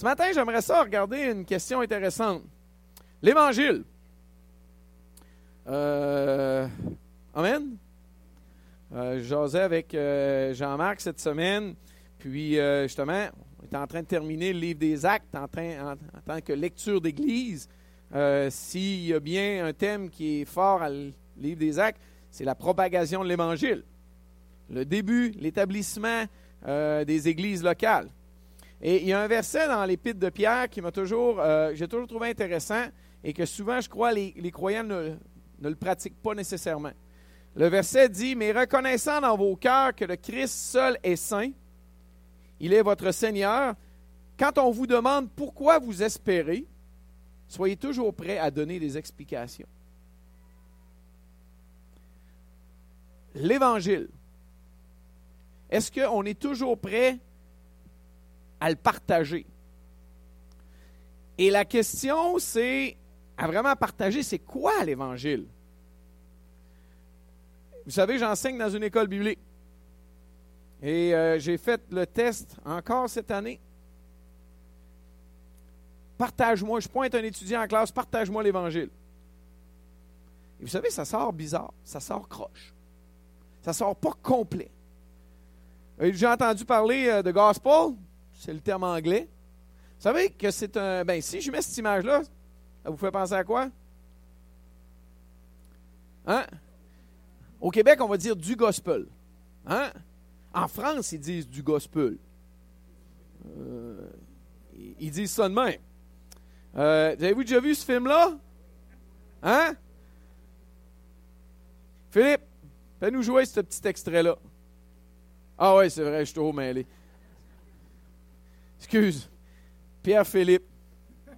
Ce matin, j'aimerais ça regarder une question intéressante. L'Évangile. Euh, amen. Euh, J'osais avec euh, Jean-Marc cette semaine, puis euh, justement, on est en train de terminer le livre des Actes en, train, en, tant que lecture d'Église. S'il y a bien un thème qui est fort à le livre des Actes, c'est la propagation de l'Évangile. Le début, l'établissement des églises locales. Et il y a un verset dans l'Épître de Pierre qui m'a toujours, euh, j'ai toujours trouvé intéressant et que souvent, je crois, les, les croyants ne, le pratiquent pas nécessairement. Le verset dit, mais reconnaissant dans vos cœurs que le Christ seul est saint, il est votre Seigneur, quand on vous demande pourquoi vous espérez, soyez toujours prêts à donner des explications. L'Évangile, est-ce qu'on est toujours prêt à le partager? Et la question, c'est à vraiment partager, c'est quoi l'Évangile? Vous savez, j'enseigne dans une école biblique. Et euh, j'ai fait le test encore cette année. Partage-moi, je pointe un étudiant en classe, partage-moi l'Évangile. Et vous savez, ça sort bizarre, ça sort croche. Ça sort pas complet. J'ai entendu parler euh, de gospel, c'est le terme anglais. Vous savez que c'est un. Ben, si je mets cette image-là, ça vous fait penser à quoi? Hein? Au Québec, on va dire du gospel. Hein? En France, ils disent du gospel. Euh, ils disent ça de même. Euh, Avez-vous déjà vu ce film-là? Hein? Philippe, fais-nous jouer ce petit extrait-là. Ah oui, c'est vrai, je suis trop mêlé. Excuse. Pierre-Philippe. Tu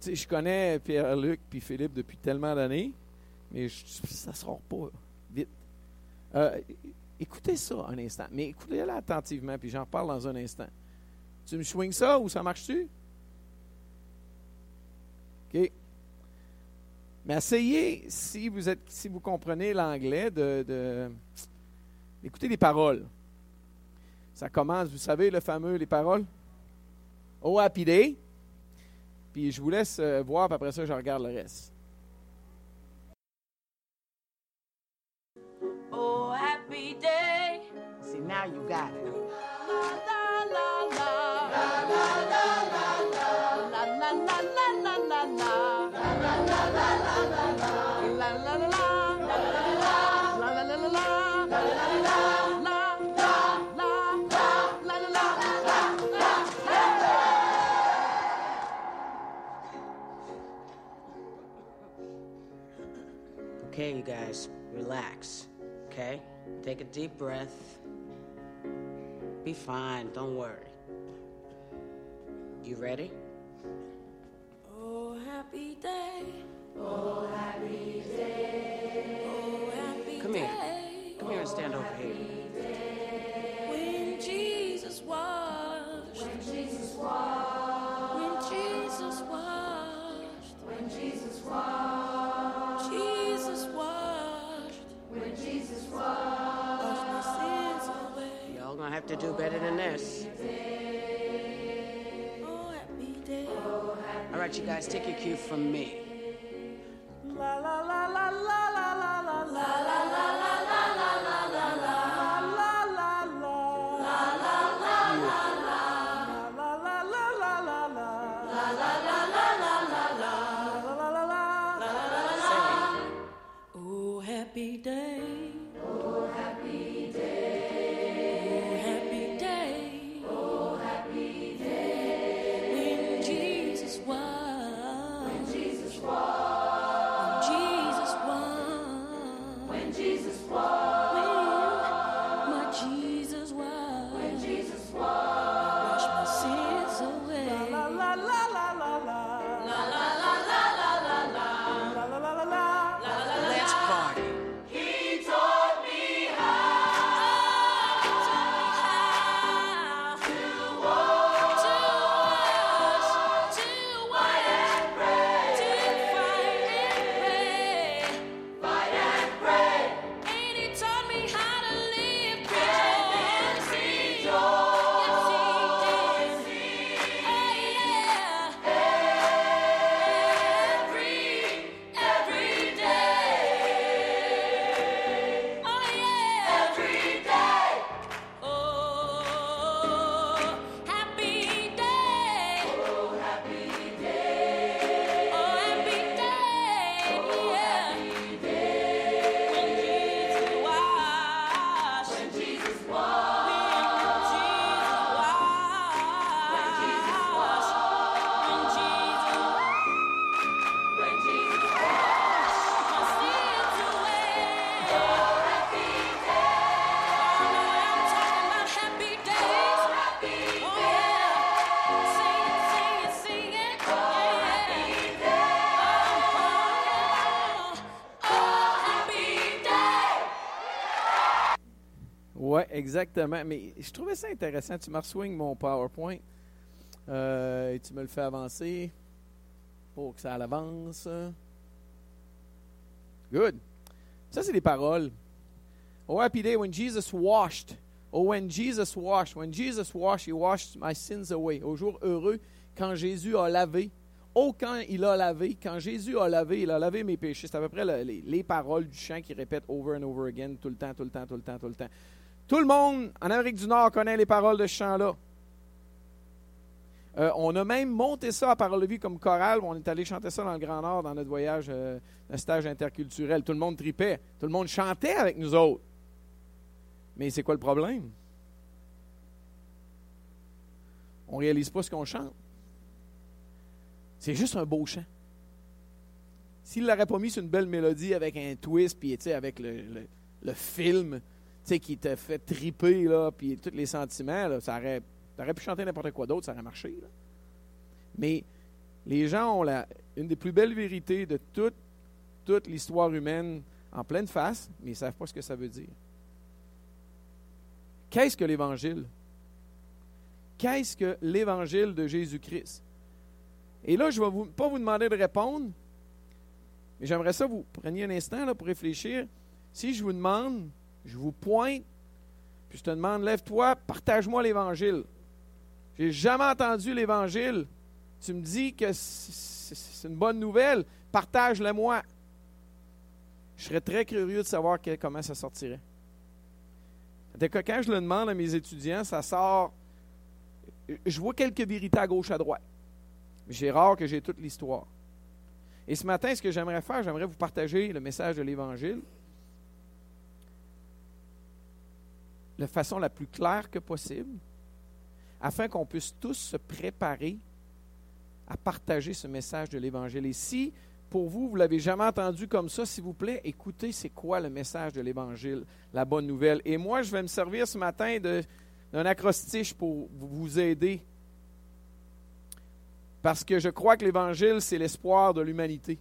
sais, je connais Pierre-Luc puis Philippe depuis tellement d'années, mais je, ça ne sort pas vite. Euh, écoutez ça un instant, mais écoutez-le attentivement, puis j'en parle dans un instant. Tu me swings ça ou ça marche-tu? OK. Mais essayez, si vous, êtes, si vous comprenez l'anglais, de, de d'écouter les paroles. Ça commence, vous savez, le fameux, les paroles? Oh, happy day. Puis je vous laisse euh, voir, puis après ça, je regarde le reste. Oh, happy day. See, now you got it. Okay, you guys, relax. Okay? Take a deep breath. Be fine, don't worry. You ready? Oh, happy day. Oh, happy day. Oh, happy Come here. day. Come here and stand over here. When Jesus washed. When Jesus washed. To do better than this. Oh. All right, you guys, take your cue from me. Exactement. Mais je trouvais ça intéressant. Tu m'as swing mon PowerPoint euh, et tu me le fais avancer pour que ça avance. Good. Ça, c'est des paroles. Oh, happy day when Jesus washed. Oh, when Jesus washed. When Jesus washed, he washed my sins away. Au jour heureux, quand Jésus a lavé. Oh, quand il a lavé. Quand Jésus a lavé, il a lavé mes péchés. C'est à peu près le- les, les paroles du chant qui répètent over and over again, tout le temps, tout le temps, tout le temps, tout le temps. Tout le monde en Amérique du Nord connaît les paroles de ce chant-là. Euh, on a même monté ça à Parole de vie comme chorale. On est allé chanter ça dans le Grand Nord dans notre voyage, euh, un stage interculturel. Tout le monde tripait. Tout le monde chantait avec nous autres. Mais c'est quoi le problème? On ne réalise pas ce qu'on chante. C'est juste un beau chant. S'il l'aurait pas mis sur une belle mélodie avec un twist, puis avec le, film sais, qui t'a fait triper, là, puis tous les sentiments, ça aurait, pu chanter n'importe quoi d'autre, ça aurait marché. Mais les gens ont une des plus belles vérités de toute, l'histoire humaine en pleine face, mais ils ne savent pas ce que ça veut dire. Qu'est-ce que l'Évangile? Qu'est-ce que l'Évangile de Jésus-Christ? Et là, je ne vais pas vous demander de répondre, mais j'aimerais ça vous preniez un instant là, pour réfléchir. Si je vous demande, je vous pointe, puis je te demande, lève-toi, partage-moi l'Évangile. J'ai jamais entendu l'Évangile. Tu me dis que c'est une bonne nouvelle, partage-le moi. Je serais très curieux de savoir comment ça sortirait. Quand je le demande à mes étudiants, ça sort. Je vois quelques vérités à gauche, à droite. Mais J'ai rare que j'ai toute l'histoire. Et ce matin, ce que j'aimerais faire, j'aimerais vous partager le message de l'Évangile de façon la plus claire que possible, afin qu'on puisse tous se préparer à partager ce message de l'Évangile. Et si, pour vous, vous ne l'avez jamais entendu comme ça, s'il vous plaît, écoutez c'est quoi le message de l'Évangile, la bonne nouvelle. Et moi, je vais me servir ce matin d'un acrostiche pour vous aider. Parce que je crois que l'Évangile, c'est l'espoir de l'humanité.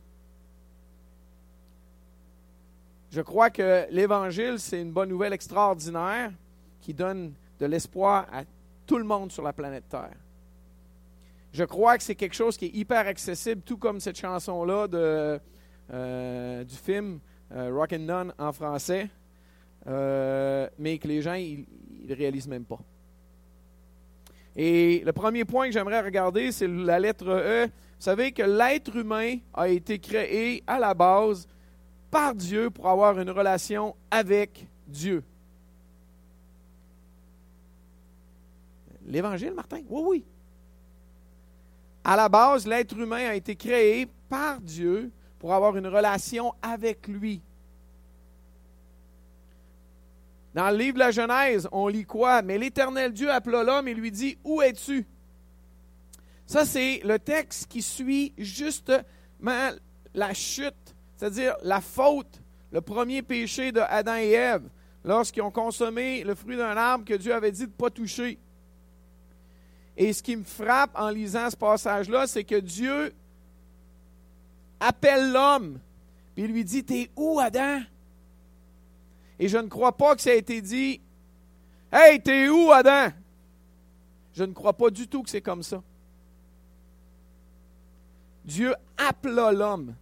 Je crois que l'Évangile, c'est une bonne nouvelle extraordinaire qui donne de l'espoir à tout le monde sur la planète Terre. Je crois que c'est quelque chose qui est hyper accessible, tout comme cette chanson-là euh, du film euh, Rock and None en français, euh, mais que les gens ne réalisent même pas. Et le premier point que j'aimerais regarder, c'est la lettre E. Vous savez que l'être humain a été créé à la base par Dieu pour avoir une relation avec Dieu. L'Évangile, Martin? Oui, oui. À la base, l'être humain a été créé par Dieu pour avoir une relation avec lui. Dans le livre de la Genèse, on lit quoi? Mais l'Éternel Dieu appela l'homme et lui dit, Où es-tu? Ça, c'est le texte qui suit justement la chute, c'est-à-dire la faute, le premier péché de Adam et Ève, lorsqu'ils ont consommé le fruit d'un arbre que Dieu avait dit de ne pas toucher. Et ce qui me frappe en lisant ce passage-là, c'est que Dieu appelle l'homme, puis lui dit, T'es où, Adam? Et je ne crois pas que ça a été dit, Hey, t'es où, Adam? Je ne crois pas du tout que c'est comme ça. Dieu appela l'homme.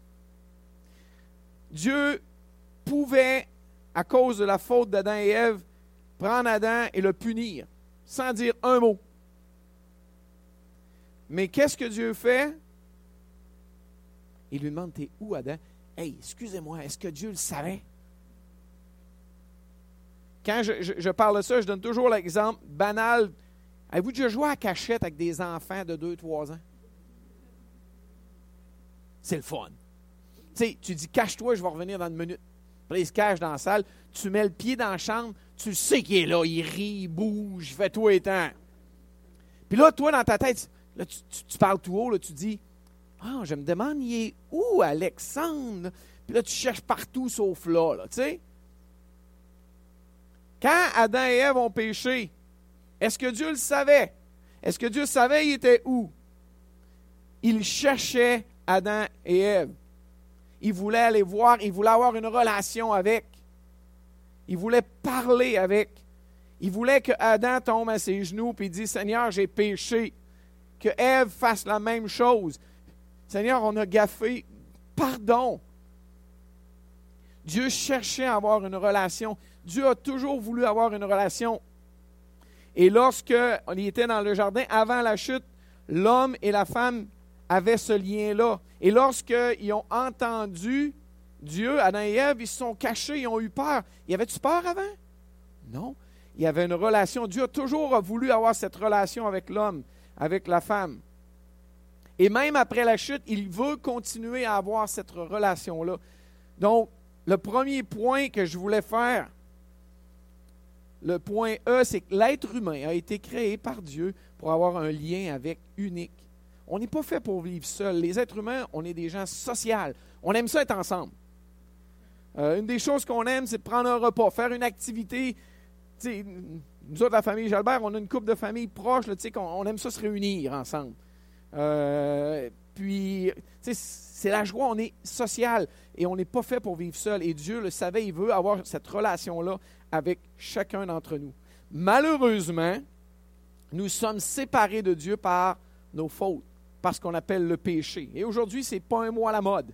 Dieu pouvait, à cause de la faute d'Adam et Ève, prendre Adam et le punir, sans dire un mot. Mais qu'est-ce que Dieu fait? Il lui demande, T'es où, Adam? Hey, excusez-moi, est-ce que Dieu le savait? Quand je, parle de ça, je donne toujours l'exemple banal. Avez-vous déjà joué à cachette avec des enfants de 2-3 ans? C'est le fun. Tu sais, tu dis cache-toi, je vais revenir dans une minute. Là, il se cache dans la salle. Tu mets le pied dans la chambre, tu sais qu'il est là, il rit, il bouge, il fait tout temps. Puis là, toi, dans ta tête, là, tu, parles tout haut, là, tu dis Ah, je me demande, il est où, Alexandre? Puis là, tu cherches partout sauf là, là tu sais. Quand Adam et Ève ont péché, est-ce que Dieu le savait? Est-ce que Dieu savait il était où? Il cherchait Adam et Ève. Il voulait aller voir, il voulait avoir une relation avec. Il voulait parler avec. Il voulait que Adam tombe à ses genoux et dise Seigneur, j'ai péché. Que Ève fasse la même chose. Seigneur, on a gaffé. Pardon. Dieu cherchait à avoir une relation. Dieu a toujours voulu avoir une relation. Et lorsque on était dans le jardin avant la chute, l'homme et la femme avaient ce lien-là. Et lorsqu'ils ont entendu Dieu, Adam et Ève, ils se sont cachés, ils ont eu peur. Y avait-tu peur avant? Non. Il y avait une relation. Dieu a toujours voulu avoir cette relation avec l'homme, avec la femme. Et même après la chute, il veut continuer à avoir cette relation-là. Donc, le premier point que je voulais faire, le point E, c'est que l'être humain a été créé par Dieu pour avoir un lien avec unique. On n'est pas fait pour vivre seul. Les êtres humains, on est des gens sociaux. On aime ça être ensemble. Euh, une des choses qu'on aime, c'est prendre un repas, faire une activité. Nous autres, la famille Jalbert, on a une couple de familles proches, là, on, on aime ça se réunir ensemble. Euh, puis, c'est la joie, on est social et on n'est pas fait pour vivre seul. Et Dieu le savait, il veut avoir cette relation-là avec chacun d'entre nous. Malheureusement, nous sommes séparés de Dieu par nos fautes, par ce qu'on appelle le péché. Et aujourd'hui, ce n'est pas un mot à la mode.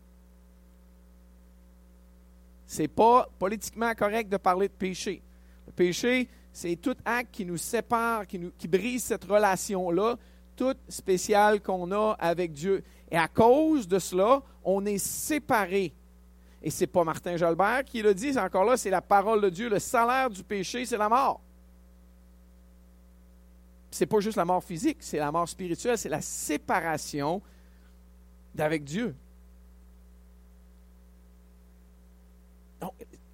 Ce n'est pas politiquement correct de parler de péché. Le péché, c'est tout acte qui nous sépare, qui, brise cette relation-là, toute spéciale qu'on a avec Dieu. Et à cause de cela, on est séparés. Et ce n'est pas Martin Jalbert qui le dit, encore là, c'est la parole de Dieu. Le salaire du péché, c'est la mort. Ce n'est pas juste la mort physique, c'est la mort spirituelle, c'est la séparation d'avec Dieu.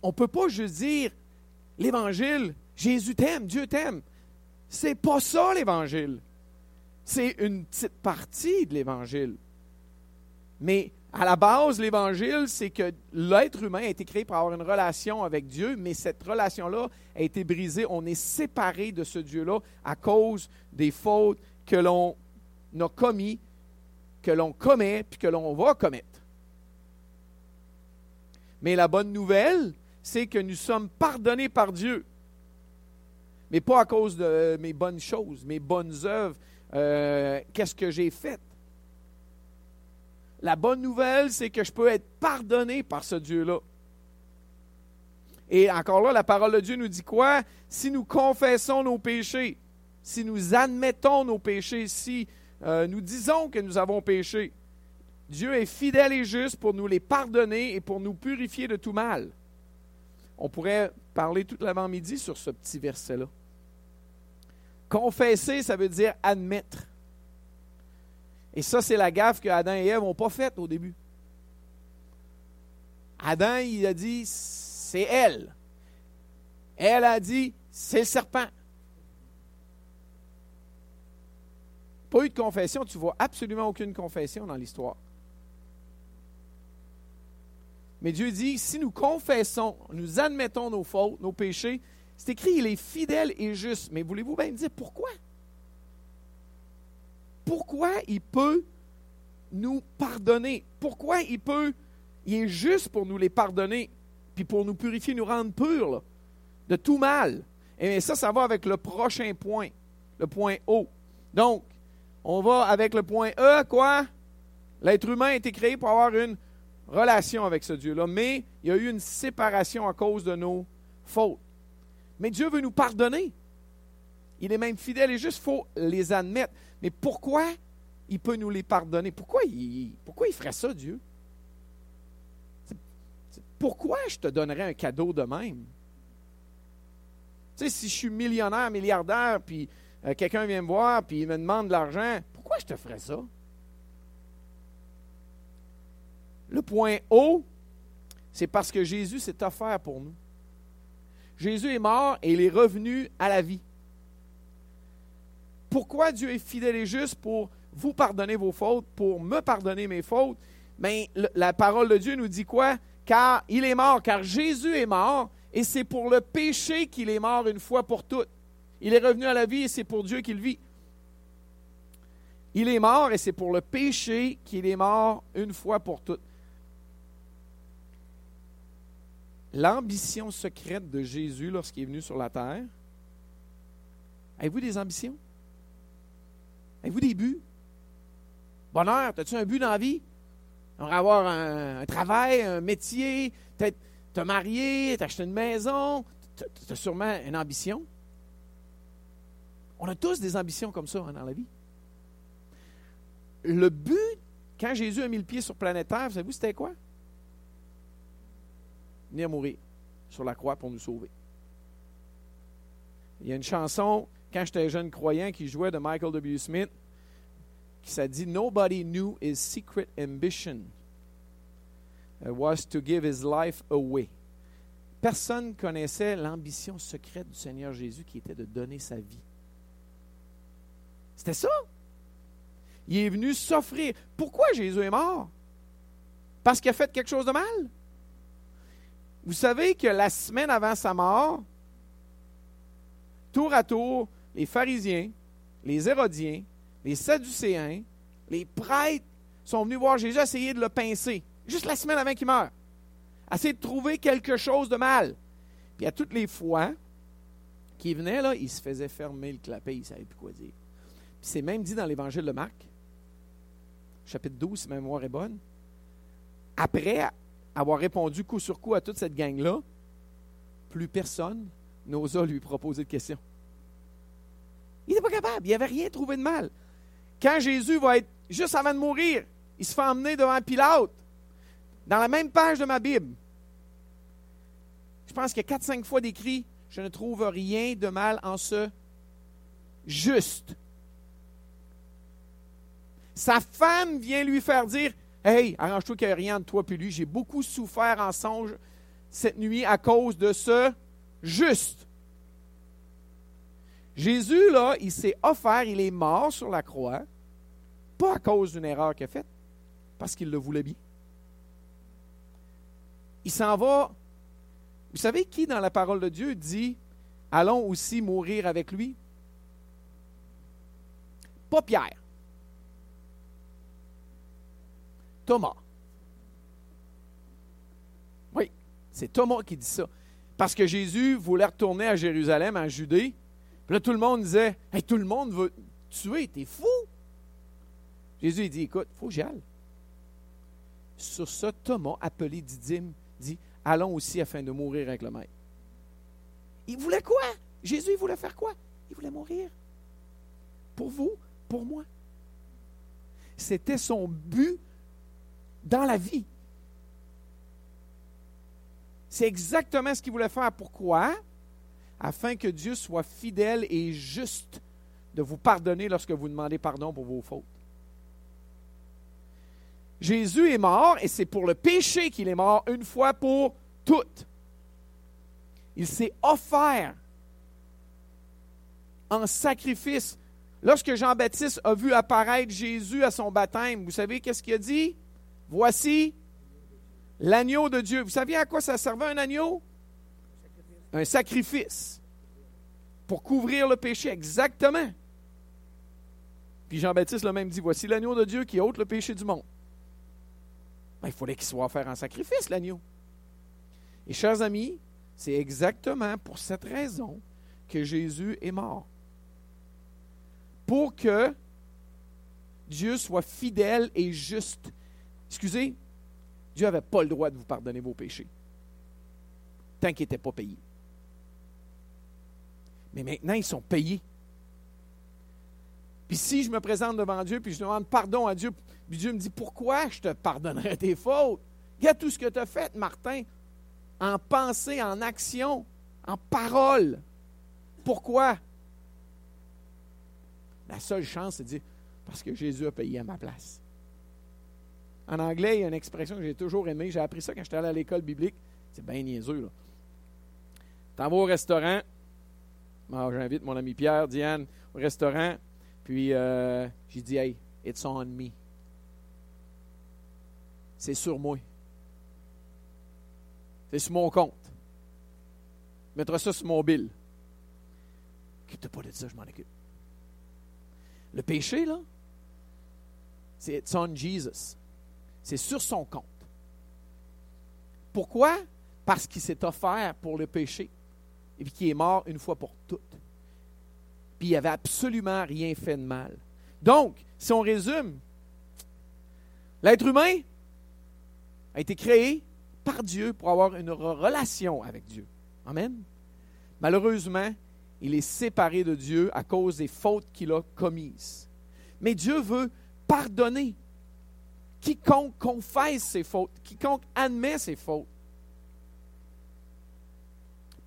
on ne peut pas juste dire l'Évangile, Jésus t'aime, Dieu t'aime. C'est pas ça l'Évangile. C'est une petite partie de l'Évangile. Mais à la base, l'Évangile, c'est que l'être humain a été créé pour avoir une relation avec Dieu, mais cette relation-là a été brisée. On est séparé de ce Dieu-là à cause des fautes que l'on a commis, que l'on commet, puis que l'on va commettre. Mais la bonne nouvelle, c'est que nous sommes pardonnés par Dieu. Mais pas à cause de mes bonnes choses, mes bonnes œuvres, euh, qu'est-ce que j'ai fait? La bonne nouvelle, c'est que je peux être pardonné par ce Dieu-là. Et encore là, la parole de Dieu nous dit quoi? Si nous confessons nos péchés, si nous admettons nos péchés, si euh, nous disons que nous avons péché, Dieu est fidèle et juste pour nous les pardonner et pour nous purifier de tout mal. On pourrait parler toute l'avant-midi sur ce petit verset-là. Confesser, ça veut dire admettre. Et ça, c'est la gaffe que Adam et Ève n'ont pas faite au début. Adam, il a dit, c'est elle. Elle a dit, c'est le serpent. Pas eu de confession, tu vois absolument aucune confession dans l'histoire. Mais Dieu dit, si nous confessons, nous admettons nos fautes, nos péchés, c'est écrit, il est fidèle et juste. Mais voulez-vous bien dire pourquoi? Pourquoi il peut nous pardonner? Pourquoi il peut, il est juste pour nous les pardonner, puis pour nous purifier, nous rendre purs de tout mal? Et ça, ça va avec le prochain point, le point O. Donc, on va avec le point E, quoi? L'être humain a été créé pour avoir une relation avec ce Dieu-là, mais il y a eu une séparation à cause de nos fautes. Mais Dieu veut nous pardonner. Il est même fidèle et juste, il faut les admettre. Mais pourquoi il peut nous les pardonner? Pourquoi il, pourquoi il ferait ça, Dieu? Pourquoi je te donnerais un cadeau de même? Tu sais, si je suis millionnaire, milliardaire, puis euh, quelqu'un vient me voir, puis il me demande de l'argent, pourquoi je te ferais ça? Le point O, c'est parce que Jésus s'est offert pour nous. Jésus est mort et il est revenu à la vie. Pourquoi Dieu est fidèle et juste pour vous pardonner vos fautes, pour me pardonner mes fautes? Mais ben, la parole de Dieu nous dit quoi? Car il est mort, car Jésus est mort, et c'est pour le péché qu'il est mort une fois pour toutes. Il est revenu à la vie et c'est pour Dieu qu'il vit. Il est mort et c'est pour le péché qu'il est mort une fois pour toutes. L'ambition secrète de Jésus lorsqu'il est venu sur la terre, Avez-vous des ambitions? Avez-vous des buts? Bonheur, as-tu un but dans la vie? Avoir un, travail, un métier, peut-être te marier, t'acheter une maison, tu as sûrement une ambition? On a tous des ambitions comme ça hein, dans la vie. Le but, quand Jésus a mis le pied sur planète Terre, savez, c'était quoi? Venir mourir sur la croix pour nous sauver. Il y a une chanson, quand j'étais jeune croyant, qui jouait de Michael W. Smith, qui s'est dit Nobody knew his secret ambition was to give his life away. Personne connaissait l'ambition secrète du Seigneur Jésus qui était de donner sa vie. C'était ça? Il est venu s'offrir. Pourquoi Jésus est mort? Parce qu'il a fait quelque chose de mal? Vous savez que la semaine avant sa mort, tour à tour, les pharisiens, les hérodiens, les sadducéens, les prêtres sont venus voir Jésus essayer de le pincer, juste la semaine avant qu'il meure. Essayer de trouver quelque chose de mal. Puis à toutes les fois qu'il venait, là, il se faisait fermer le clapet, il ne savait plus quoi dire. Puis c'est même dit dans l'évangile de Marc, chapitre 12, si ma mémoire est bonne. Après avoir répondu coup sur coup à toute cette gang-là, plus personne n'osa lui proposer de questions. Il n'était pas capable, il n'avait rien trouvé de mal. Quand Jésus va être juste avant de mourir, il se fait emmener devant Pilate, dans la même page de ma Bible. Je pense qu'il y a 4-5 fois décrit Je ne trouve rien de mal en ce juste. Sa femme vient lui faire dire Hey, arrange-toi qu'il n'y ait rien de toi puis lui. J'ai beaucoup souffert en songe cette nuit à cause de ce juste. Jésus, là, il s'est offert, il est mort sur la croix, pas à cause d'une erreur qu'il a faite, parce qu'il le voulait bien. Il s'en va. Vous savez qui, dans la parole de Dieu, dit Allons aussi mourir avec lui Pas Pierre. Thomas. Oui, c'est Thomas qui dit ça. Parce que Jésus voulait retourner à Jérusalem, en Judée. Puis là, tout le monde disait Tout le monde veut tuer, t'es fou. Jésus il dit Écoute, il faut que j'y aille. Sur ça, Thomas, appelé Didyme, dit Allons aussi afin de mourir avec le Maître. Il voulait quoi? Jésus, il voulait faire quoi? Il voulait mourir. Pour vous, pour moi. C'était son but dans la vie. C'est exactement ce qu'il voulait faire. Pourquoi? Afin que Dieu soit fidèle et juste de vous pardonner lorsque vous demandez pardon pour vos fautes. Jésus est mort et c'est pour le péché qu'il est mort une fois pour toutes. Il s'est offert en sacrifice. Lorsque Jean-Baptiste a vu apparaître Jésus à son baptême, vous savez qu'est-ce qu'il a dit? Voici l'agneau de Dieu. Vous saviez à quoi ça servait un agneau? Un sacrifice. Pour couvrir le péché, exactement. Puis Jean-Baptiste l'a même dit, voici l'agneau de Dieu qui ôte le péché du monde. Ben, il fallait qu'il soit offert en sacrifice, l'agneau. Et chers amis, c'est exactement pour cette raison que Jésus est mort. Pour que Dieu soit fidèle et juste Excusez, Dieu n'avait pas le droit de vous pardonner vos péchés tant qu'ils n'étaient pas payés. Mais maintenant, ils sont payés. Puis si je me présente devant Dieu, puis je demande pardon à Dieu, puis Dieu me dit, pourquoi je te pardonnerai tes fautes? Regarde tout ce que tu as fait, Martin, en pensée, en action, en parole. Pourquoi? La seule chance, c'est de dire, parce que Jésus a payé à ma place. En anglais, il y a une expression que j'ai toujours aimée. J'ai appris ça quand j'étais allé à l'école biblique. C'est bien niaiseux, là. T'en vas au restaurant. J'invite mon ami Pierre, Diane, au restaurant. Puis, euh, j'ai dit, hey, it's on me. C'est sur moi. C'est sur mon compte. Mettre ça sur mon bill. Occupe-toi pas de ça, je m'en occupe. Le péché, là, c'est it's on Jesus. C'est sur son compte. Pourquoi? Parce qu'il s'est offert pour le péché et puis qu'il est mort une fois pour toutes. puis il n'avait absolument rien fait de mal. Donc, si on résume, l'être humain a été créé par Dieu pour avoir une relation avec Dieu. Amen. Malheureusement, il est séparé de Dieu à cause des fautes qu'il a commises. Mais Dieu veut pardonner quiconque confesse ses fautes, quiconque admet ses fautes.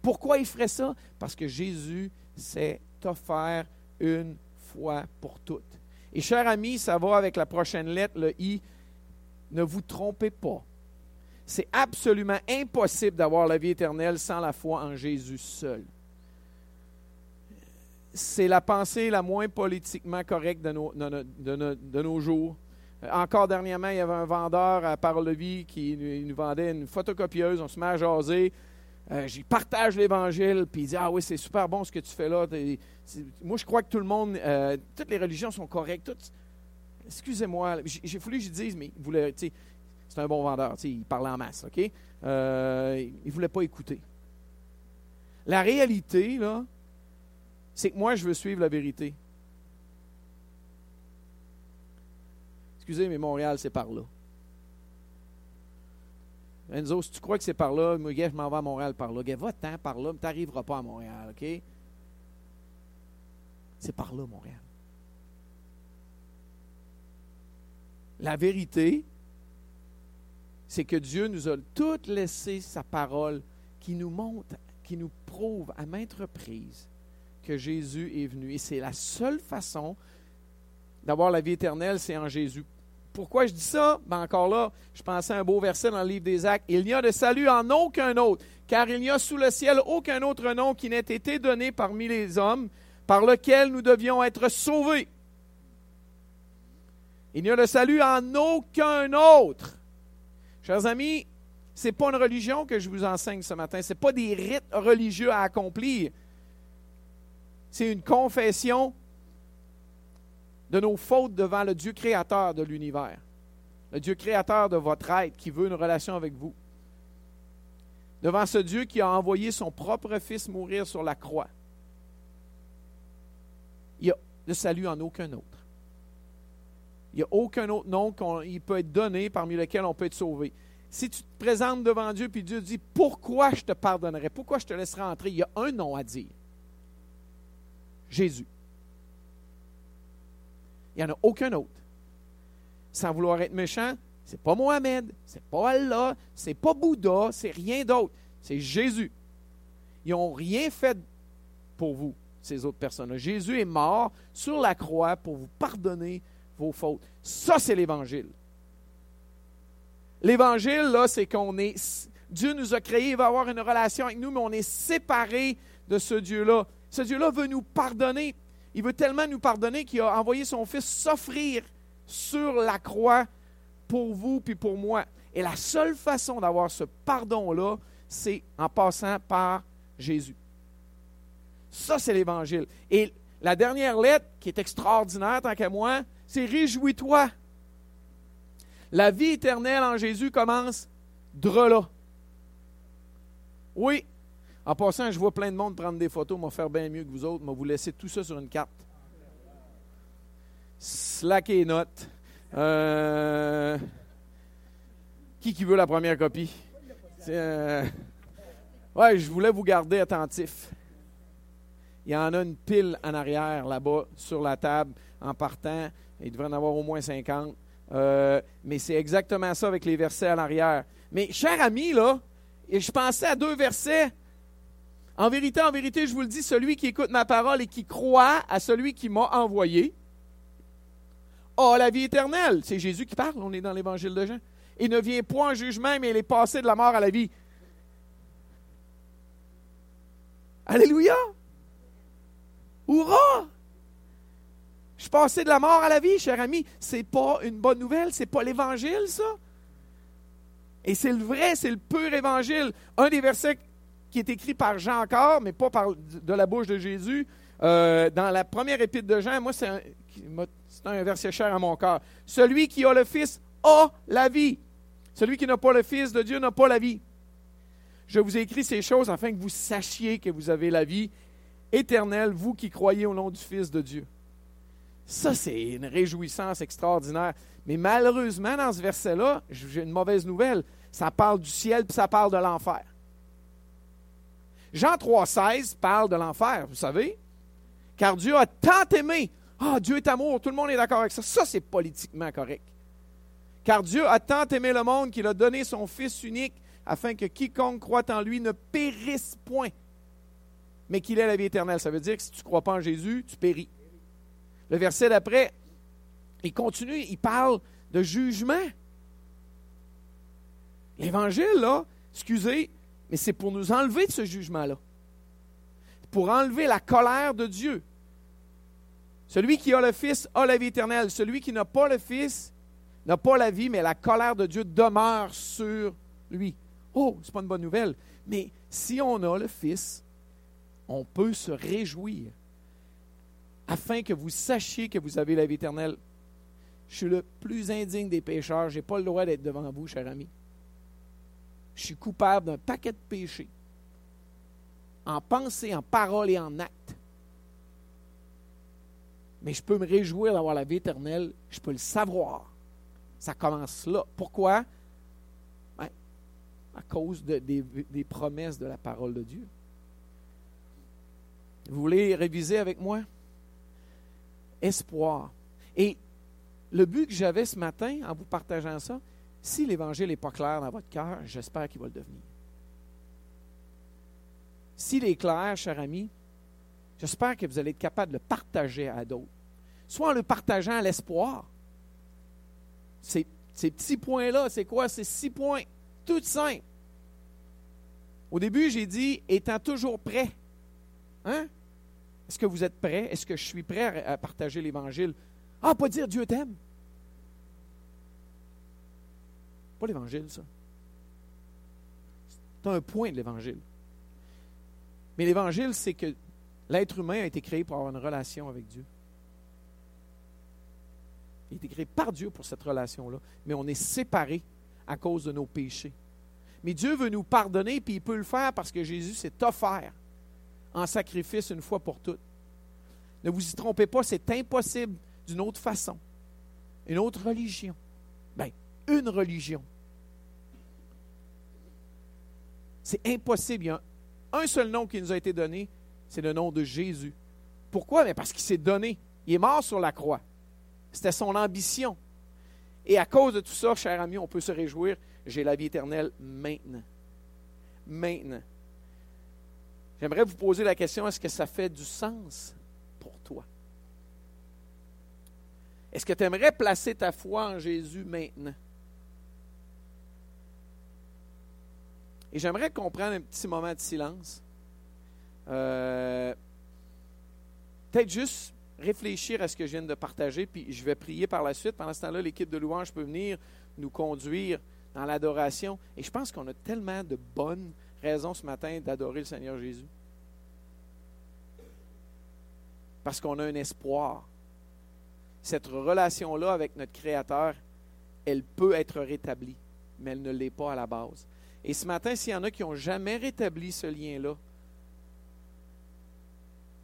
Pourquoi il ferait ça? Parce que Jésus s'est offert une fois pour toutes. Et cher ami, ça va avec la prochaine lettre, le I. Ne vous trompez pas. C'est absolument impossible d'avoir la vie éternelle sans la foi en Jésus seul. C'est la pensée la moins politiquement correcte de nos, de nos jours. Encore dernièrement, il y avait un vendeur à Parole-Vie qui nous vendait une photocopieuse. On se met à jaser. Euh, j'y partage l'Évangile, puis il dit Ah oui, c'est super bon ce que tu fais là. Moi, je crois que tout le monde, euh, toutes les religions sont correctes. Excusez-moi, j'ai voulu que je dise, mais c'est un bon vendeur, il parlait en masse, OK? Euh, il ne voulait pas écouter. La réalité, là, c'est que moi, je veux suivre la vérité. Excusez, mais Montréal, c'est par là. Enzo, si tu crois que c'est par là, je m'en vais à Montréal par là. va-t'en par là, mais tu n'arriveras pas à Montréal, OK? C'est par là, Montréal. La vérité, c'est que Dieu nous a tout laissé sa parole qui nous montre, qui nous prouve à maintes reprises que Jésus est venu. Et c'est la seule façon d'avoir la vie éternelle, c'est en Jésus. Pourquoi je dis ça? Ben encore là, je pensais à un beau verset dans le livre des Actes. Il n'y a de salut en aucun autre, car il n'y a sous le ciel aucun autre nom qui n'ait été donné parmi les hommes par lequel nous devions être sauvés. Il n'y a de salut en aucun autre. Chers amis, ce n'est pas une religion que je vous enseigne ce matin. Ce n'est pas des rites religieux à accomplir. C'est une confession de nos fautes devant le Dieu créateur de l'univers, le Dieu créateur de votre être qui veut une relation avec vous, devant ce Dieu qui a envoyé son propre Fils mourir sur la croix. Il n'y a de salut en aucun autre. Il n'y a aucun autre nom qui peut être donné parmi lesquels on peut être sauvé. Si tu te présentes devant Dieu puis Dieu dit Pourquoi je te pardonnerai? Pourquoi je te laisserai entrer? Il y a un nom à dire Jésus. Il n'y en a aucun autre. Sans vouloir être méchant, c'est pas Mohamed, c'est pas Allah, c'est pas Bouddha, c'est rien d'autre. C'est Jésus. Ils n'ont rien fait pour vous, ces autres personnes. Jésus est mort sur la croix pour vous pardonner vos fautes. Ça, c'est l'Évangile. L'Évangile, là, c'est qu'on est. Dieu nous a créés, il va avoir une relation avec nous, mais on est séparés de ce Dieu-là. Ce Dieu-là veut nous pardonner. Il veut tellement nous pardonner qu'il a envoyé son Fils s'offrir sur la croix pour vous puis pour moi. Et la seule façon d'avoir ce pardon-là, c'est en passant par Jésus. Ça, c'est l'Évangile. Et la dernière lettre, qui est extraordinaire tant qu'à moi, c'est Réjouis-toi. La vie éternelle en Jésus commence là. Oui, en passant, je vois plein de monde prendre des photos, m'a faire bien mieux que vous autres, m'a vous laisser tout ça sur une carte. Slack et notes. Euh, qui qui veut la première copie? Euh, ouais, je voulais vous garder attentif. Il y en a une pile en arrière, là-bas, sur la table, en partant. Il devrait en avoir au moins 50. Euh, mais c'est exactement ça avec les versets à l'arrière. Mais, cher ami, là, je pensais à deux versets en vérité, en vérité, je vous le dis, celui qui écoute ma parole et qui croit à celui qui m'a envoyé a la vie éternelle. C'est Jésus qui parle, on est dans l'évangile de Jean. Il ne vient point en jugement, mais il est passé de la mort à la vie. Alléluia! Hurrah! Je suis passé de la mort à la vie, cher ami. C'est pas une bonne nouvelle, c'est pas l'évangile, ça. Et c'est le vrai, c'est le pur évangile. Un des versets qui est écrit par Jean encore, mais pas par, de la bouche de Jésus. Euh, dans la première épître de Jean, moi, c'est un, verset cher à mon cœur. Celui qui a le Fils a la vie. Celui qui n'a pas le Fils de Dieu n'a pas la vie. Je vous ai écrit ces choses afin que vous sachiez que vous avez la vie éternelle, vous qui croyez au nom du Fils de Dieu. Ça, c'est une réjouissance extraordinaire. Mais malheureusement, dans ce verset-là, j'ai une mauvaise nouvelle. Ça parle du ciel puis ça parle de l'enfer. Jean 3,16 parle de l'enfer, vous savez. Car Dieu a tant aimé. Ah, Dieu est amour, tout le monde est d'accord avec ça. Ça, c'est politiquement correct. Car Dieu a tant aimé le monde qu'il a donné son Fils unique afin que quiconque croit en lui ne périsse point, mais qu'il ait la vie éternelle. Ça veut dire que si tu ne crois pas en Jésus, tu péris. Le verset d'après, il continue, il parle de jugement. L'Évangile, là, excusez, mais c'est pour nous enlever de ce jugement-là. Pour enlever la colère de Dieu. Celui qui a le Fils a la vie éternelle. Celui qui n'a pas le Fils n'a pas la vie, mais la colère de Dieu demeure sur lui. Oh, c'est pas une bonne nouvelle. Mais si on a le Fils, on peut se réjouir afin que vous sachiez que vous avez la vie éternelle. Je suis le plus indigne des pécheurs. Je n'ai pas le droit d'être devant vous, cher ami. Je suis coupable d'un paquet de péchés, en pensée, en parole et en acte. Mais je peux me réjouir d'avoir la vie éternelle. Je peux le savoir. Ça commence là. Pourquoi? Ben, à cause des, des promesses de la parole de Dieu. Vous voulez réviser avec moi? Espoir. Et le but que j'avais ce matin en vous partageant ça, si l'Évangile n'est pas clair dans votre cœur, j'espère qu'il va le devenir. S'il est clair, cher ami, j'espère que vous allez être capable de le partager à d'autres. Soit en le partageant à l'espoir. Ces, ces petits points-là, c'est quoi? C'est six points. Tout simple. Au début, j'ai dit étant toujours prêt. Hein? Est-ce que vous êtes prêt? Est-ce que je suis prêt à partager l'Évangile? Ah, pas dire Dieu t'aime. Pas l'Évangile, ça. C'est un point de l'Évangile. Mais l'Évangile, c'est que l'être humain a été créé pour avoir une relation avec Dieu. Il a été créé par Dieu pour cette relation-là. Mais on est séparés à cause de nos péchés. Mais Dieu veut nous pardonner, puis il peut le faire parce que Jésus s'est offert en sacrifice une fois pour toutes. Ne vous y trompez pas, c'est impossible d'une autre façon. Une autre religion. Bien, une religion. C'est impossible. Il y a un seul nom qui nous a été donné, c'est le nom de Jésus. Pourquoi? Mais parce qu'il s'est donné. Il est mort sur la croix. C'était son ambition. Et à cause de tout ça, cher ami, on peut se réjouir. J'ai la vie éternelle maintenant. Maintenant. J'aimerais vous poser la question, est-ce que ça fait du sens pour toi? Est-ce que tu aimerais placer ta foi en Jésus maintenant? Et j'aimerais qu'on prenne un petit moment de silence. Euh, Peut-être juste réfléchir à ce que je viens de partager, puis je vais prier par la suite. Pendant ce temps-là, l'équipe de louange peut venir nous conduire dans l'adoration. Et je pense qu'on a tellement de bonnes raisons ce matin d'adorer le Seigneur Jésus. Parce qu'on a un espoir. Cette relation-là avec notre Créateur, elle peut être rétablie, mais elle ne l'est pas à la base. Et ce matin, s'il y en a qui n'ont jamais rétabli ce lien-là,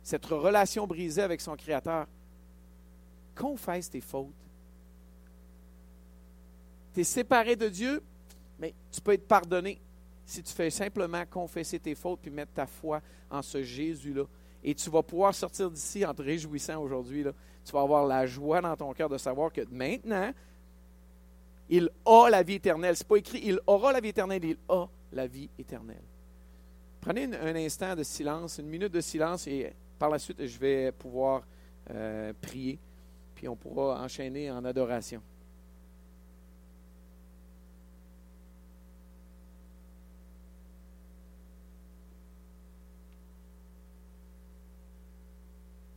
cette relation brisée avec son Créateur, confesse tes fautes. Tu es séparé de Dieu, mais tu peux être pardonné si tu fais simplement confesser tes fautes puis mettre ta foi en ce Jésus-là. Et tu vas pouvoir sortir d'ici en te réjouissant aujourd'hui. Tu vas avoir la joie dans ton cœur de savoir que maintenant, il a la vie éternelle. Ce n'est pas écrit il aura la vie éternelle, il a la vie éternelle. Prenez un instant de silence, une minute de silence, et par la suite, je vais pouvoir euh, prier, puis on pourra enchaîner en adoration.